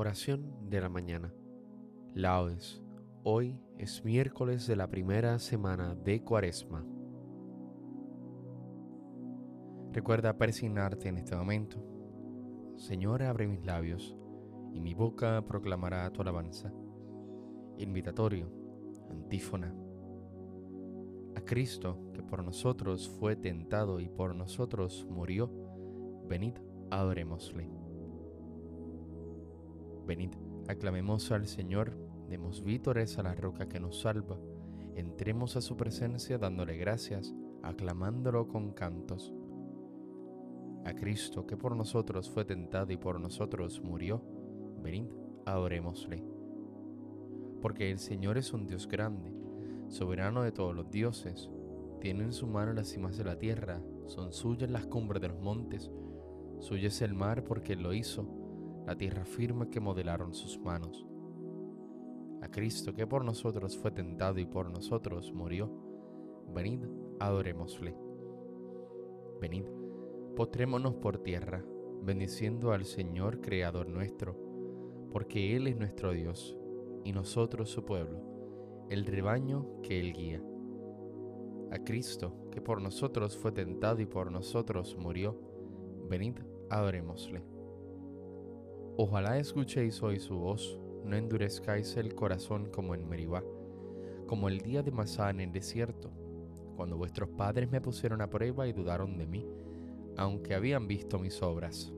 Oración de la mañana. Laudes. Hoy es miércoles de la primera semana de Cuaresma. Recuerda persignarte en este momento. Señor, abre mis labios y mi boca proclamará tu alabanza. Invitatorio, antífona. A Cristo, que por nosotros fue tentado y por nosotros murió, venid, adorémosle. Venid, aclamemos al Señor, demos vítores a la roca que nos salva, entremos a su presencia dándole gracias, aclamándolo con cantos. A Cristo que por nosotros fue tentado y por nosotros murió, venid, adorémosle. Porque el Señor es un Dios grande, soberano de todos los dioses, tiene en su mano las cimas de la tierra, son suyas las cumbres de los montes, suyo es el mar porque Él lo hizo tierra firme que modelaron sus manos. A Cristo que por nosotros fue tentado y por nosotros murió, venid, adorémosle. Venid, postrémonos por tierra, bendiciendo al Señor Creador nuestro, porque Él es nuestro Dios, y nosotros su pueblo, el rebaño que Él guía. A Cristo, que por nosotros fue tentado y por nosotros murió, venid, adorémosle. Ojalá escuchéis hoy su voz, no endurezcáis el corazón como en Meribá, como el día de Masá en el desierto, cuando vuestros padres me pusieron a prueba y dudaron de mí, aunque habían visto mis obras.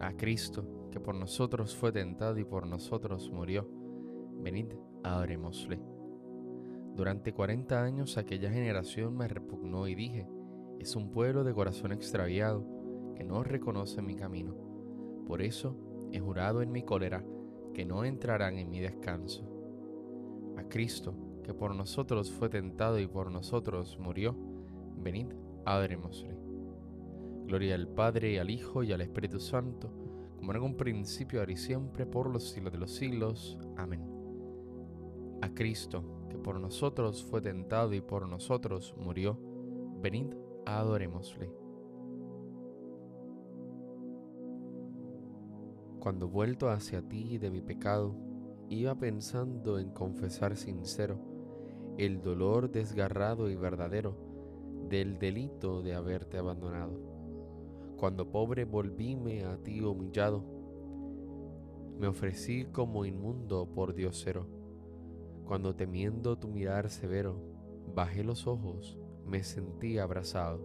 A Cristo, que por nosotros fue tentado y por nosotros murió, venid, adorémosle. Durante cuarenta años aquella generación me repugnó y dije, es un pueblo de corazón extraviado que no reconoce mi camino. Por eso he jurado en mi cólera que no entrarán en mi descanso. A Cristo, que por nosotros fue tentado y por nosotros murió, venid, adorémosle. Gloria al Padre, al Hijo, y al Espíritu Santo, como en un principio, ahora y siempre, por los siglos de los siglos. Amén. A Cristo, que por nosotros fue tentado y por nosotros murió, venid, adorémosle. Cuando vuelto hacia ti de mi pecado, iba pensando en confesar sincero el dolor desgarrado y verdadero del delito de haberte abandonado. Cuando pobre volvíme a ti humillado, me ofrecí como inmundo por Dios cero. Cuando temiendo tu mirar severo, bajé los ojos, me sentí abrazado.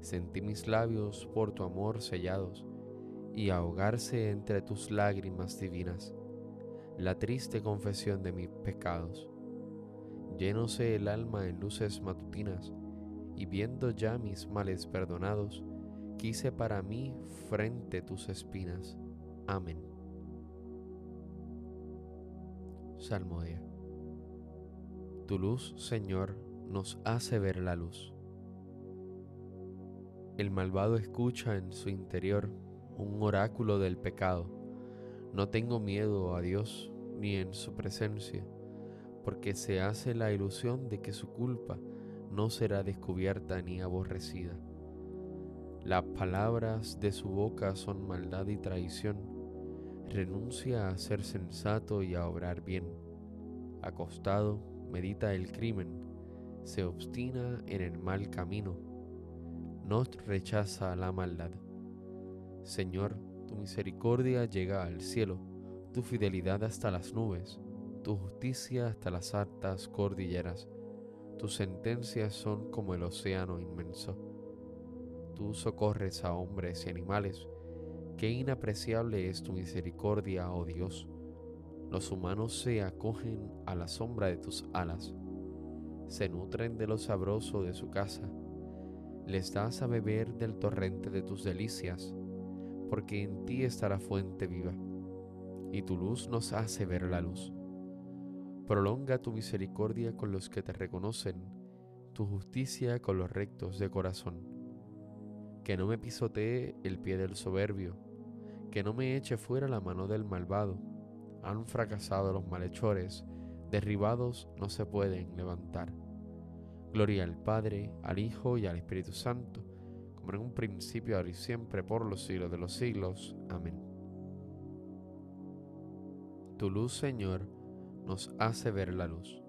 Sentí mis labios por tu amor sellados y ahogarse entre tus lágrimas divinas, la triste confesión de mis pecados. Llénose el alma en luces matutinas, y viendo ya mis males perdonados, quise para mí frente tus espinas. Amén. Salmodia. Tu luz, Señor, nos hace ver la luz. El malvado escucha en su interior un oráculo del pecado. No tengo miedo a Dios ni en su presencia, porque se hace la ilusión de que su culpa no será descubierta ni aborrecida. Las palabras de su boca son maldad y traición. Renuncia a ser sensato y a obrar bien. Acostado, medita el crimen, se obstina en el mal camino, no rechaza la maldad Señor, tu misericordia llega al cielo, tu fidelidad hasta las nubes, tu justicia hasta las altas cordilleras. Tus sentencias son como el océano inmenso. Tú socorres a hombres y animales. Qué inapreciable es tu misericordia, oh Dios. Los humanos se acogen a la sombra de tus alas, se nutren de lo sabroso de su casa, les das a beber del torrente de tus delicias porque en ti está la fuente viva, y tu luz nos hace ver la luz. Prolonga tu misericordia con los que te reconocen, tu justicia con los rectos de corazón. Que no me pisotee el pie del soberbio, que no me eche fuera la mano del malvado. Han fracasado los malhechores, derribados no se pueden levantar. Gloria al Padre, al Hijo y al Espíritu Santo en un principio, ahora y siempre, por los siglos de los siglos. Amén. Tu luz, Señor, nos hace ver la luz.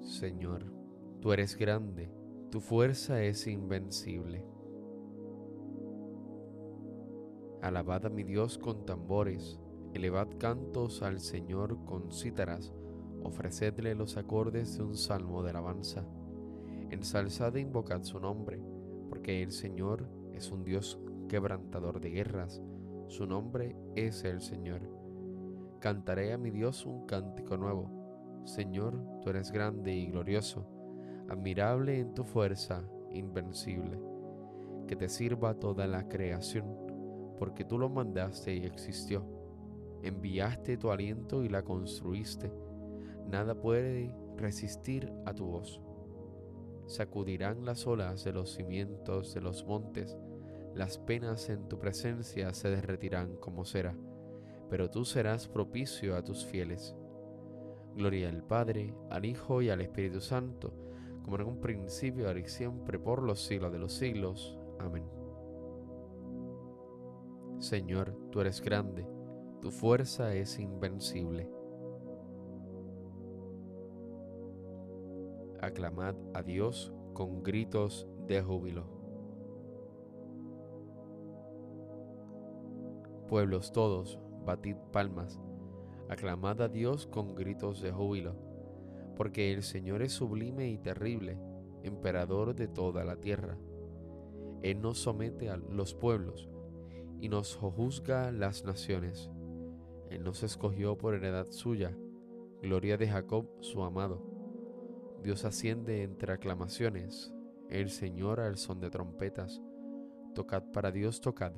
Señor, tú eres grande, tu fuerza es invencible. Alabad a mi Dios con tambores, elevad cantos al Señor con cítaras, ofrecedle los acordes de un salmo de alabanza. Ensalzad e invocad su nombre, porque el Señor es un Dios quebrantador de guerras su nombre es el Señor. Cantaré a mi Dios un cántico nuevo. Señor, tú eres grande y glorioso, admirable en tu fuerza, invencible. Que te sirva toda la creación, porque tú lo mandaste y existió. Enviaste tu aliento y la construiste. Nada puede resistir a tu voz. Sacudirán las olas de los cimientos de los montes las penas en tu presencia se derretirán como cera, pero tú serás propicio a tus fieles. Gloria al Padre, al Hijo y al Espíritu Santo, como en un principio, ahora y siempre, por los siglos de los siglos. Amén. Señor, tú eres grande, tu fuerza es invencible. Aclamad a Dios con gritos de júbilo. Pueblos todos, batid palmas, aclamad a Dios con gritos de júbilo, porque el Señor es sublime y terrible, emperador de toda la tierra. Él nos somete a los pueblos y nos juzga las naciones. Él nos escogió por heredad suya, gloria de Jacob su amado. Dios asciende entre aclamaciones, el Señor al son de trompetas. Tocad para Dios, tocad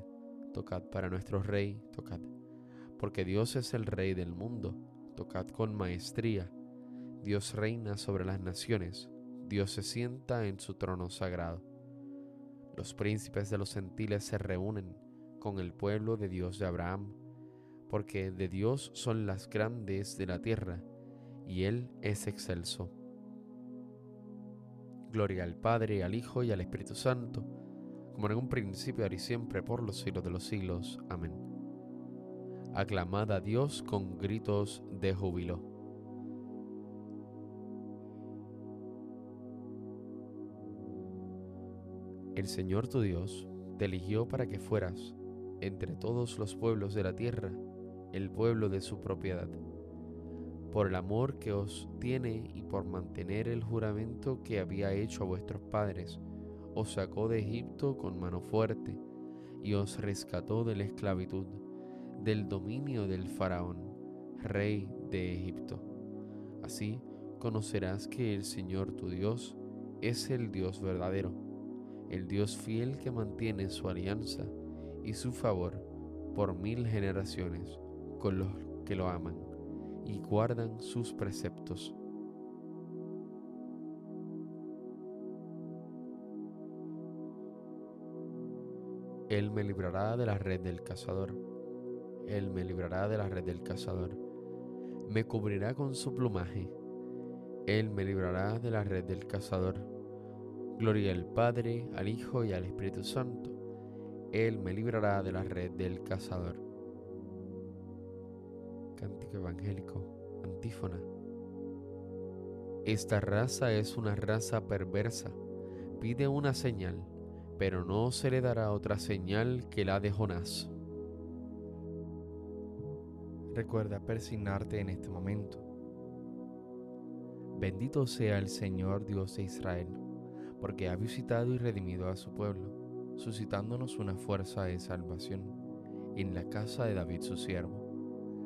tocad para nuestro Rey, tocad. Porque Dios es el Rey del mundo, tocad con maestría. Dios reina sobre las naciones, Dios se sienta en su trono sagrado. Los príncipes de los gentiles se reúnen con el pueblo de Dios de Abraham, porque de Dios son las grandes de la tierra, y Él es excelso. Gloria al Padre, al Hijo y al Espíritu Santo como en un principio, ahora y siempre, por los siglos de los siglos. Amén. Aclamad a Dios con gritos de júbilo. El Señor tu Dios te eligió para que fueras, entre todos los pueblos de la tierra, el pueblo de su propiedad. Por el amor que os tiene y por mantener el juramento que había hecho a vuestros padres, os sacó de Egipto con mano fuerte y os rescató de la esclavitud, del dominio del faraón, rey de Egipto. Así conocerás que el Señor tu Dios es el Dios verdadero, el Dios fiel que mantiene su alianza y su favor por mil generaciones con los que lo aman y guardan sus preceptos. Él me librará de la red del cazador. Él me librará de la red del cazador. Me cubrirá con su plumaje. Él me librará de la red del cazador. Gloria al Padre, al Hijo y al Espíritu Santo. Él me librará de la red del cazador. Cántico evangélico, antífona. Esta raza es una raza perversa. Pide una señal pero no se le dará otra señal que la de Jonás. Recuerda persignarte en este momento. Bendito sea el Señor Dios de Israel, porque ha visitado y redimido a su pueblo, suscitándonos una fuerza de salvación en la casa de David su siervo,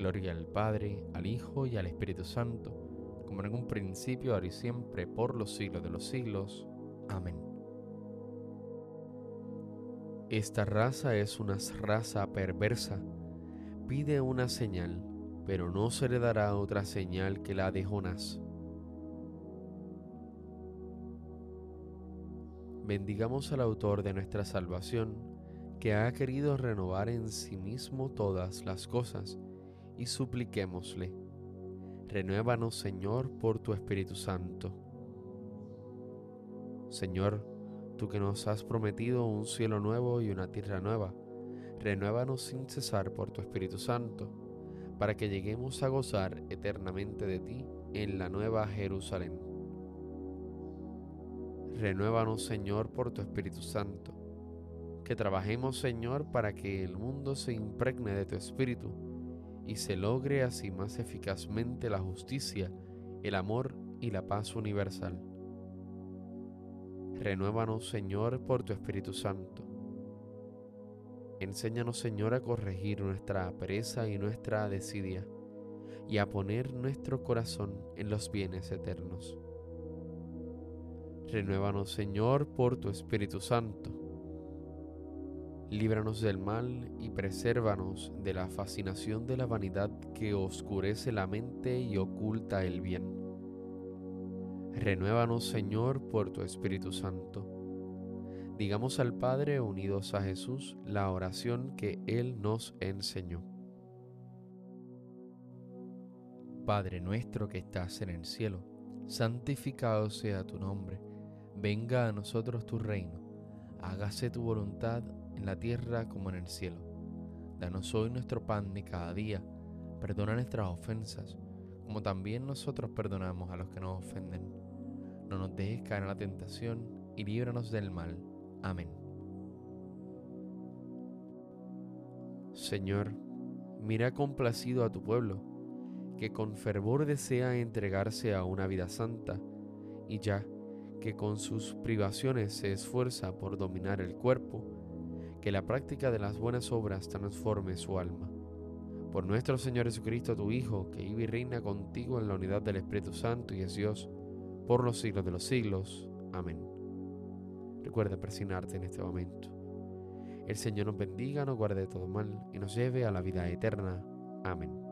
Gloria al Padre, al Hijo y al Espíritu Santo, como en un principio, ahora y siempre, por los siglos de los siglos. Amén. Esta raza es una raza perversa. Pide una señal, pero no se le dará otra señal que la de Jonás. Bendigamos al autor de nuestra salvación, que ha querido renovar en sí mismo todas las cosas, y supliquémosle. Renuévanos, Señor, por tu Espíritu Santo. Señor, tú que nos has prometido un cielo nuevo y una tierra nueva, renuévanos sin cesar por tu Espíritu Santo, para que lleguemos a gozar eternamente de ti en la nueva Jerusalén. Renuévanos, Señor, por tu Espíritu Santo. Que trabajemos, Señor, para que el mundo se impregne de tu Espíritu y se logre así más eficazmente la justicia, el amor y la paz universal. Renuévanos, Señor, por tu Espíritu Santo. Enséñanos, Señor, a corregir nuestra pereza y nuestra desidia, y a poner nuestro corazón en los bienes eternos. Renuévanos, Señor, por tu Espíritu Santo. Líbranos del mal y presérvanos de la fascinación de la vanidad que oscurece la mente y oculta el bien Renuévanos, Señor, por tu Espíritu Santo. Digamos al Padre, unidos a Jesús, la oración que Él nos enseñó. Padre nuestro que estás en el cielo, santificado sea tu nombre, venga a nosotros tu reino, hágase tu voluntad en la tierra como en el cielo. Danos hoy nuestro pan de cada día, perdona nuestras ofensas, como también nosotros perdonamos a los que nos ofenden no nos dejes caer en la tentación y líbranos del mal. Amén. Señor, mira complacido a tu pueblo, que con fervor desea entregarse a una vida santa, y ya que con sus privaciones se esfuerza por dominar el cuerpo, que la práctica de las buenas obras transforme su alma. Por nuestro Señor Jesucristo, tu Hijo, que vive y reina contigo en la unidad del Espíritu Santo y es Dios, por los siglos de los siglos. Amén. Recuerda presionarte en este momento. El Señor nos bendiga, nos guarde de todo mal y nos lleve a la vida eterna. Amén.